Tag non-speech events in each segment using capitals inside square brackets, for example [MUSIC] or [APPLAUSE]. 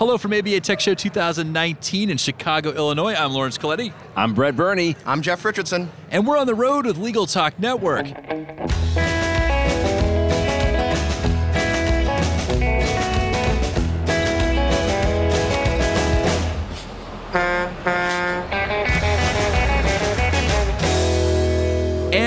Hello from ABA Tech Show 2019 in Chicago, Illinois. I'm Laurence Colletti. I'm Brett Burney. I'm Jeff Richardson. And we're on the road with Legal Talk Network.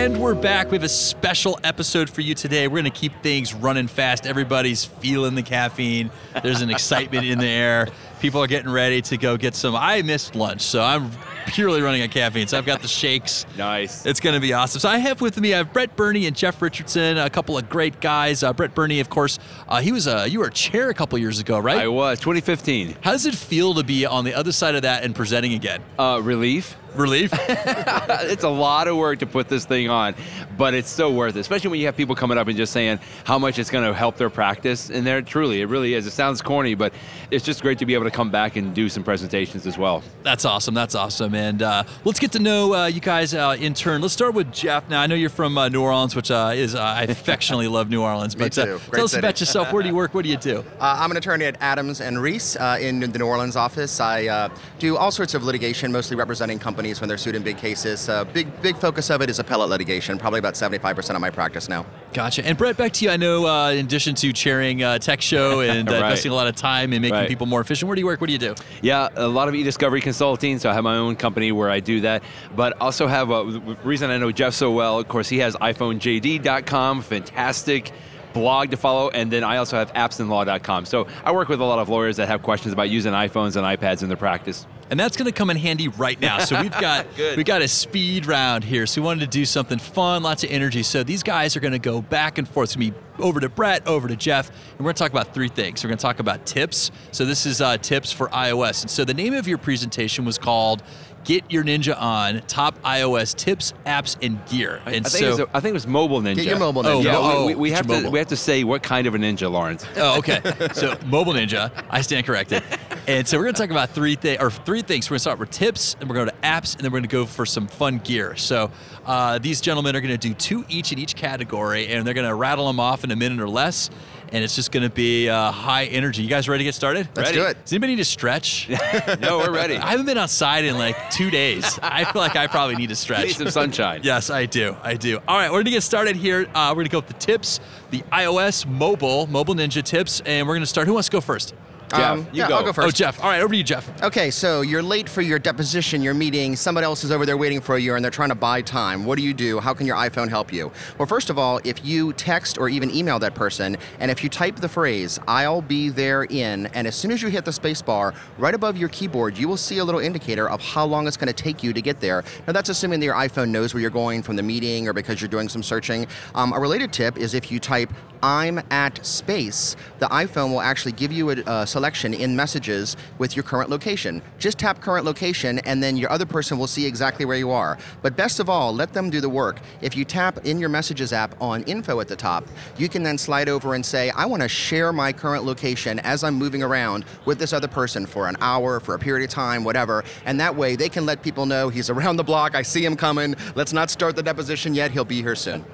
And we're back. We have a special episode for you today. We're going to keep things running fast. Everybody's feeling the caffeine. There's an excitement in the air. People are getting ready to go get some. I missed lunch, so I'm purely running on caffeine. So I've got the shakes. [LAUGHS] Nice. It's going to be awesome. So I have with me I have Brett Burney and Jeff Richardson, a couple of great guys. Uh, Brett Burney, of course, uh, he was a you were a chair a couple years ago, right? I was 2015. How does it feel to be on the other side of that and presenting again? Uh, relief. Relief. [LAUGHS] it's a lot of work to put this thing on, but it's so worth it. Especially when you have people coming up and just saying how much it's going to help their practice. And there, truly, it really is. It sounds corny, but it's just great to be able to come back and do some presentations as well. That's awesome. That's awesome. And uh, let's get to know uh, you guys uh, in turn. Let's start with Jeff. Now I know you're from uh, New Orleans, which uh, is uh, I affectionately love New Orleans. [LAUGHS] Me But too. uh, Great tell us about yourself. Where do you work? What do you do? Uh, I'm an attorney at Adams and Reese uh, in the New Orleans office. I uh, do all sorts of litigation, mostly representing companies when they're sued in big cases. Uh, big big focus of it is appellate litigation. Probably about 75% of my practice now. Gotcha. And Brett, back to you. I know, uh, in addition to chairing uh, Tech Show [LAUGHS] and uh, Right. investing a lot of time in making Right. people more efficient, where do you work? What do you do? Yeah, a lot of e-discovery consulting. So I have my own company where I do that. But also have a reason I know Jeff so well. Of course, he has iPhoneJD.com, fantastic blog to follow, and then I also have appsinlaw.com. So I work with a lot of lawyers that have questions about using iPhones and iPads in their practice. And that's going to come in handy right now. So we've got [LAUGHS] Good. we got a speed round here. So we wanted to do something fun, lots of energy. So these guys are going to go back and forth. It's going to be over to Brett, over to Jeff, and we're going to talk about three things. We're going to talk about tips. So this is uh, tips for iOS. And so the name of your presentation was called "Get Your Ninja On: Top iOS Tips, Apps, and Gear." And I think, so it was, I think it was mobile ninja. Get your mobile Oh, ninja. Yeah, oh, we, we, we have to mobile. we have to say what kind of a ninja, Laurence. Oh, okay. So mobile ninja, I stand corrected. [LAUGHS] And so we're going to talk about three things, or three things. We're going to start with tips, and we're going to go to apps, and then we're going to go for some fun gear. So uh, these gentlemen are going to do two each in each category, and they're going to rattle them off in a minute or less. And it's just going to be uh, high energy. You guys ready to get started? Let's Ready. do it. Does anybody need to stretch? [LAUGHS] no, we're ready. I haven't been outside in like two days. [LAUGHS] I feel like I probably need to need stretch. some sunshine. [LAUGHS] Yes, I do. I do. All right, we're going to get started here. Uh, we're going to go with the tips, the iOS mobile, mobile ninja tips, and we're going to start. Who wants to go first? Jeff, Um, you yeah, go. I'll go first. Oh, Jeff. All right, over to you, Jeff. Okay, so you're late for your deposition, your meeting. Somebody else is over there waiting for you, and they're trying to buy time. What do you do? How can your iPhone help you? Well, first of all, if you text or even email that person, and if you type the phrase "I'll be there in," and as soon as you hit the space bar, right above your keyboard, you will see a little indicator of how long it's going to take you to get there. Now, that's assuming that your iPhone knows where you're going from the meeting or because you're doing some searching. Um, a related tip is if you type I'm at space, the iPhone will actually give you a, a selection in messages with your current location. Just tap current location, and then your other person will see exactly where you are. But best of all, let them do the work. If you tap in your messages app on info at the top, you can then slide over and say, I want to share my current location as I'm moving around with this other person for an hour, for a period of time, whatever. And that way they can let people know he's around the block. I see him coming. Let's not start the deposition yet. He'll be here soon.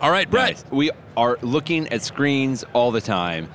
All right, Brett. Nice. We are looking at screens all the time.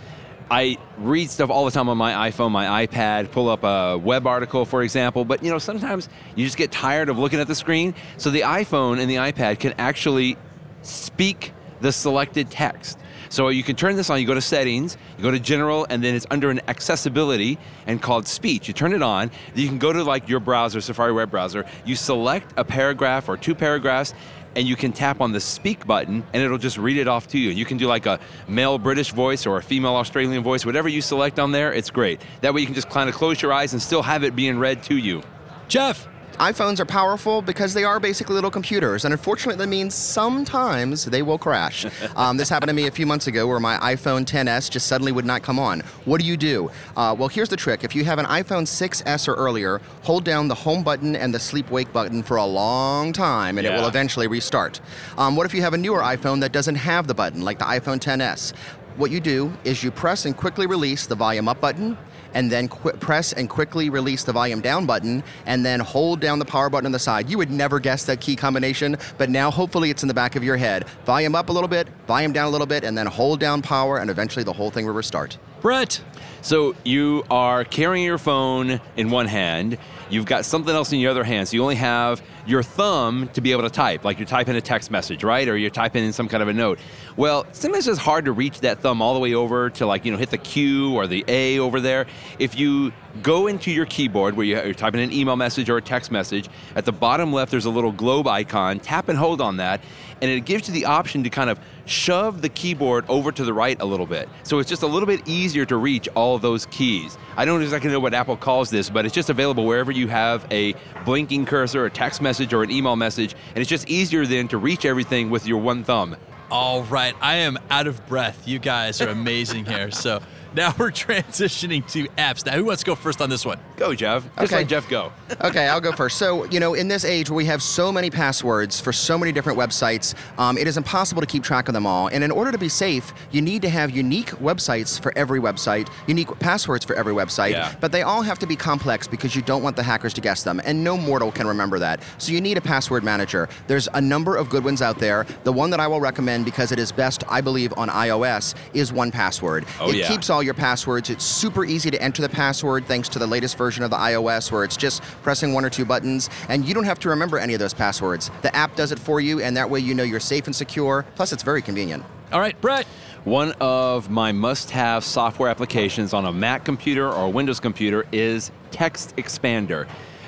I read stuff all the time on my iPhone, my iPad, pull up a web article, for example. But you know, sometimes you just get tired of looking at the screen. So the iPhone and the iPad can actually speak the selected text. So you can turn this on, you go to settings, you go to general, and then it's under an accessibility and called speech. You turn it on, you can go to like your browser, Safari web browser, you select a paragraph or two paragraphs, and you can tap on the speak button and it'll just read it off to you. You can do like a male British voice or a female Australian voice, whatever you select on there, it's great. That way you can just kind of close your eyes and still have it being read to you. Jeff. iPhones are powerful because they are basically little computers, and unfortunately, that means sometimes they will crash. [LAUGHS] Um, this happened to me a few months ago where my iPhone 10s just suddenly would not come on. What do you do? Uh, well, here's the trick if you have an iPhone 6s or earlier, hold down the home button and the sleep wake button for a long time, and it will eventually restart. Um, what if you have a newer iPhone that doesn't have the button, like the iPhone 10s? What you do is you press and quickly release the volume up button and then qu- press and quickly release the volume down button, and then hold down the power button on the side. You would never guess that key combination, but now hopefully it's in the back of your head. Volume up a little bit, volume down a little bit, and then hold down power, and eventually the whole thing will restart. Brett. So you are carrying your phone in one hand. You've got something else in your other hand. So you only have your thumb to be able to type, like you're typing a text message, right? Or you're typing in some kind of a note. Well, sometimes it's hard to reach that thumb all the way over to like, you know, hit the Q or the A over there. If you go into your keyboard where you're typing an email message or a text message, at the bottom left there's a little globe icon. Tap and hold on that, and it gives you the option to kind of shove the keyboard over to the right a little bit. So it's just a little bit easier to reach all those keys. I don't exactly know what Apple calls this, but it's just available wherever you have a blinking cursor, a text message, or an email message, and it's just easier then to reach everything with your one thumb. All right, I am out of breath. You guys are amazing here. So now we're transitioning to apps. Now, who wants to go first on this one? Go, Jeff. Just Okay. let Jeff go. [LAUGHS] okay, I'll go first. So, you know, in this age where we have so many passwords for so many different websites, um, it is impossible to keep track of them all. And in order to be safe, you need to have unique websites for every website, unique passwords for every website, Yeah. but they all have to be complex because you don't want the hackers to guess them. And no mortal can remember that. So you need a password manager. There's a number of good ones out there. The one that I will recommend because it is best, I believe, on iOS is 1Password. Oh, it yeah. keeps all your passwords. It's super easy to enter the password thanks to the latest version of the iOS where it's just pressing one or two buttons and you don't have to remember any of those passwords. The app does it for you and that way you know you're safe and secure. Plus it's very convenient. All right, Brett. One of my must have software applications on a Mac computer or a Windows computer is TextExpander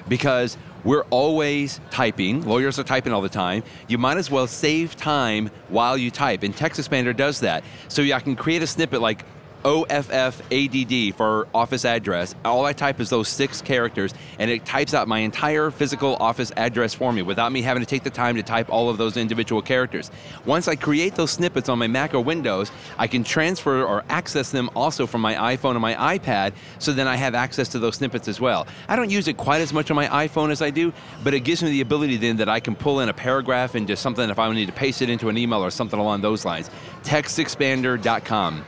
because we're always typing. Lawyers are typing all the time. You might as well save time while you type, and TextExpander does that. So I can create a snippet like OFFADD for office address. All I type is those six characters, and it types out my entire physical office address for me without me having to take the time to type all of those individual characters. Once I create those snippets on my Mac or Windows, I can transfer or access them also from my iPhone and my iPad, so then I have access to those snippets as well. I don't use it quite as much on my iPhone as I do, but it gives me the ability then that I can pull in a paragraph into something if I need to paste it into an email or something along those lines. TextExpander.com.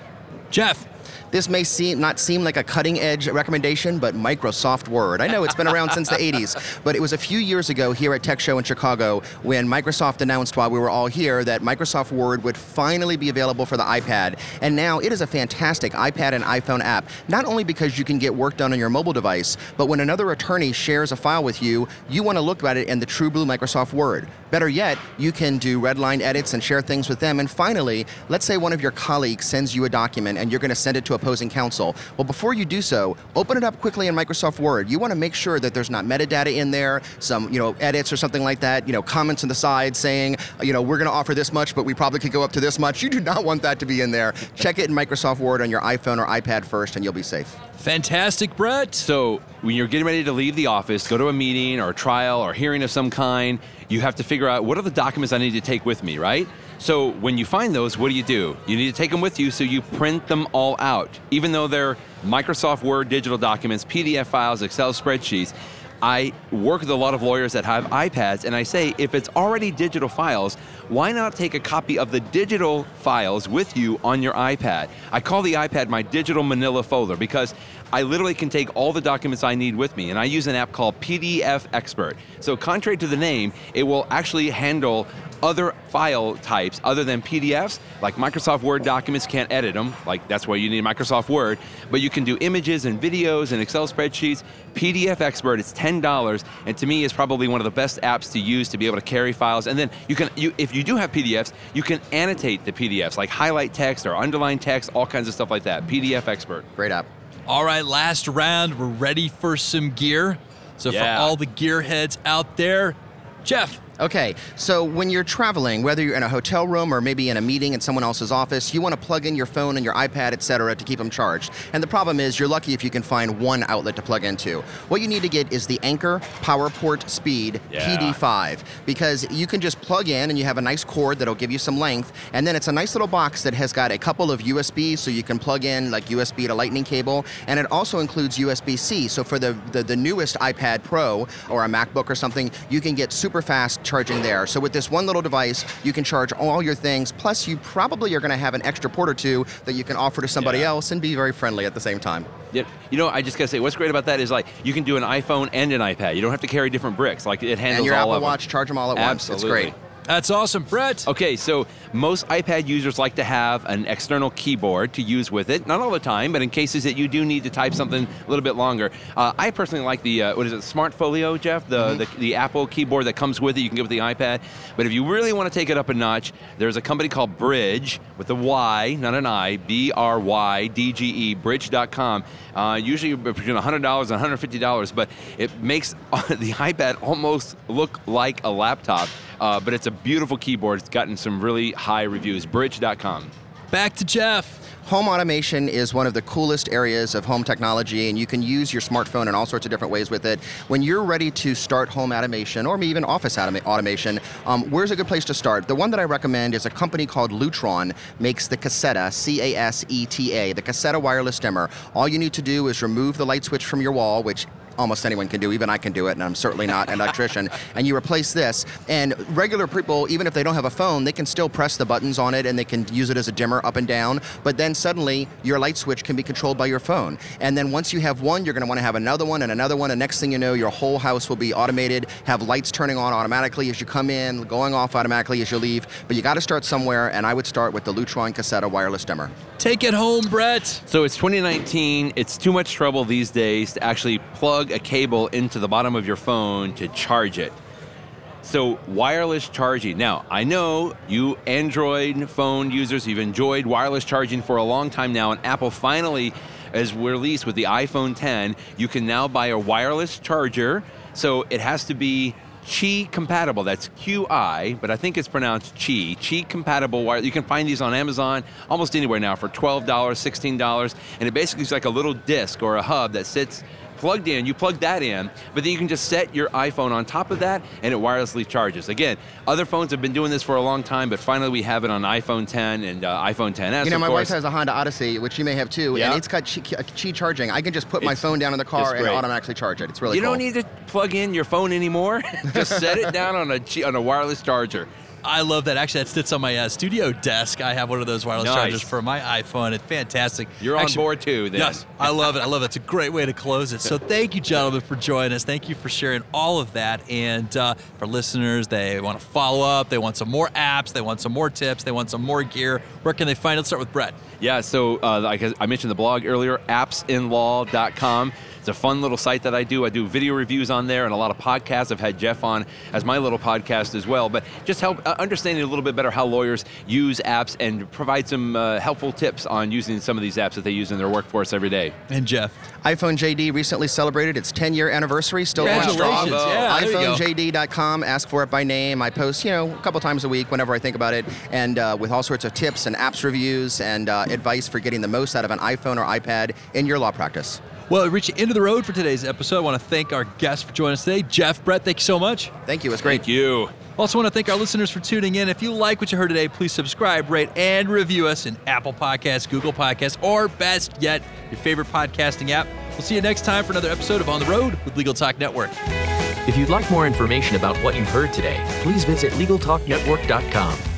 Jeff. This may seem not seem like a cutting edge recommendation, but Microsoft Word. I know it's been around since the [LAUGHS] 80s, but it was a few years ago here at Tech Show in Chicago when Microsoft announced while we were all here that Microsoft Word would finally be available for the iPad. And now it is a fantastic iPad and iPhone app, not only because you can get work done on your mobile device, but when another attorney shares a file with you, you want to look at it in the true blue Microsoft Word. Better yet, you can do redline edits and share things with them. And finally, let's say one of your colleagues sends you a document and you're going to send it to opposing counsel. Well, before you do so, open it up quickly in Microsoft Word. You want to make sure that there's not metadata in there, some you know edits or something like that. You know comments on the side saying you know we're going to offer this much, but we probably could go up to this much. You do not want that to be in there. Check it in Microsoft Word on your iPhone or iPad first, and you'll be safe. Fantastic, Brett. So when you're getting ready to leave the office, go to a meeting or a trial or hearing of some kind, you have to figure out what are the documents I need to take with me, right? So when you find those, what do you do? You need to take them with you so you print them all out. Even though they're Microsoft Word digital documents, PDF files, Excel spreadsheets, I work with a lot of lawyers that have iPads, and I say if it's already digital files, why not take a copy of the digital files with you on your iPad? I call the iPad my digital manila folder because I literally can take all the documents I need with me, and I use an app called PDF Expert. So, contrary to the name, it will actually handle other file types other than PDFs, like Microsoft Word documents can't edit them, like that's why you need Microsoft Word, but you can do images and videos and Excel spreadsheets. PDF Expert, it's $10, and to me is probably one of the best apps to use to be able to carry files. And then you can, you, if you do have PDFs, you can annotate the PDFs, like highlight text or underline text, all kinds of stuff like that. PDF Expert. Great app. All right, last round. We're ready for some gear. So Yeah. for all the gearheads out there, Jeff. Okay, so when you're traveling, whether you're in a hotel room or maybe in a meeting in someone else's office, you want to plug in your phone and your iPad, etc., to keep them charged. And the problem is, you're lucky if you can find one outlet to plug into. What you need to get is the Anker PowerPort Speed Yeah. PD5 because you can just plug in and you have a nice cord that'll give you some length, and then it's a nice little box that has got a couple of USBs, so you can plug in like USB to Lightning cable, and it also includes USB-C. So for the, the the newest iPad Pro or a MacBook or something, you can get super fast charging there. So with this one little device, you can charge all your things. Plus, you probably are going to have an extra port or two that you can offer to somebody Yeah. else and be very friendly at the same time. Yeah, you know, I just gotta say, what's great about that is like you can do an iPhone and an iPad. You don't have to carry different bricks. Like it handles all. And your all Apple them. Watch, charge them all at once. Absolutely. It's great. That's awesome, Brett. Okay, so most iPad users like to have an external keyboard to use with it. Not all the time, but in cases that you do need to type something a little bit longer. Uh, I personally like the uh, what is it, Smart Folio, Jeff? The, Mm-hmm. the the Apple keyboard that comes with it. You can get with the iPad. But if you really want to take it up a notch, there's a company called Brydge with a Y, not an I, B R Y D G E, Brydge.com. Uh, usually between $100 and $150, but it makes [LAUGHS] the iPad almost look like a laptop. Uh, but it's a beautiful keyboard. It's gotten some really high reviews. Brydge.com. Back to Jeff. Home automation is one of the coolest areas of home technology, and you can use your smartphone in all sorts of different ways with it. When you're ready to start home automation or maybe even office automa- automation, um, where's a good place to start? The one that I recommend is a company called Lutron, makes the Caseta, C A S E T A, the Caseta wireless dimmer. All you need to do is remove the light switch from your wall, which almost anyone can do. Even I can do it, and I'm certainly not an electrician. [LAUGHS] And you replace this, and regular people, even if they don't have a phone, they can still press the buttons on it and they can use it as a dimmer up and down. But then suddenly your light switch can be controlled by your phone. And then once you have one, you're going to want to have another one and another one. And next thing you know, your whole house will be automated, have lights turning on automatically as you come in, going off automatically as you leave. But you got to start somewhere, and I would start with the Lutron Caseta wireless dimmer. Take it home, Brett. So it's 2019. It's too much trouble these days to actually plug a cable into the bottom of your phone to charge it. So wireless charging. Now, I know you Android phone users, you've enjoyed wireless charging for a long time now, and Apple finally has released with the iPhone 10, you can now buy a wireless charger. So it has to be Qi compatible. That's QI, but I think it's pronounced Qi. Qi compatible wire. You can find these on Amazon almost anywhere now for $12, $16, and it basically is like a little disc or a hub that sits plugged in, you plug that in, but then you can just set your iPhone on top of that and it wirelessly charges. Again, other phones have been doing this for a long time, but finally we have it on iPhone 10 and uh, iPhone 10s. You know, my course. wife has a Honda Odyssey, which you may have too, Yeah. and it's got Qi, charging. I can just put my phone down in the car and automatically charge it. It's really you cool. don't need to plug in your phone anymore. [LAUGHS] just set it down on a on a wireless charger. I love that. Actually, that sits on my uh, studio desk. I have one of those wireless Nice. chargers for my iPhone. It's fantastic. You're on board too. Then. Yes, I love it. I love it. It's a great way to close it. So [LAUGHS] thank you, gentlemen, for joining us. Thank you for sharing all of that. And uh, for listeners, they want to follow up. They want some more apps. They want some more tips. They want some more gear. Where can they find it? Let's start with Brett. Yeah, so uh, like I mentioned the blog earlier, appsinlaw.com. It's a fun little site that I do. I do video reviews on there and a lot of podcasts. I've had Jeff on as my little podcast as well. But just help uh, understanding a little bit better how lawyers use apps and provide some uh, helpful tips on using some of these apps that they use in their workforce every day. And Jeff. iPhone JD recently celebrated its 10 year anniversary, still going strong. Congratulations. Yeah, there iPhoneJD.com, ask for it by name. I post, you know, a couple times a week whenever I think about it, and uh, with all sorts of tips and apps reviews and uh, advice for getting the most out of an iPhone or iPad in your law practice. Well, we reach the end of the road for today's episode. I want to thank our guests for joining us today. Jeff, Brett, thank you so much. Thank you. It's great. Thank you. Also, want to thank our listeners for tuning in. If you like what you heard today, please subscribe, rate, and review us in Apple Podcasts, Google Podcasts, or best yet, your favorite podcasting app. We'll see you next time for another episode of On the Road with Legal Talk Network. If you'd like more information about what you've heard today, please visit LegalTalkNetwork.com.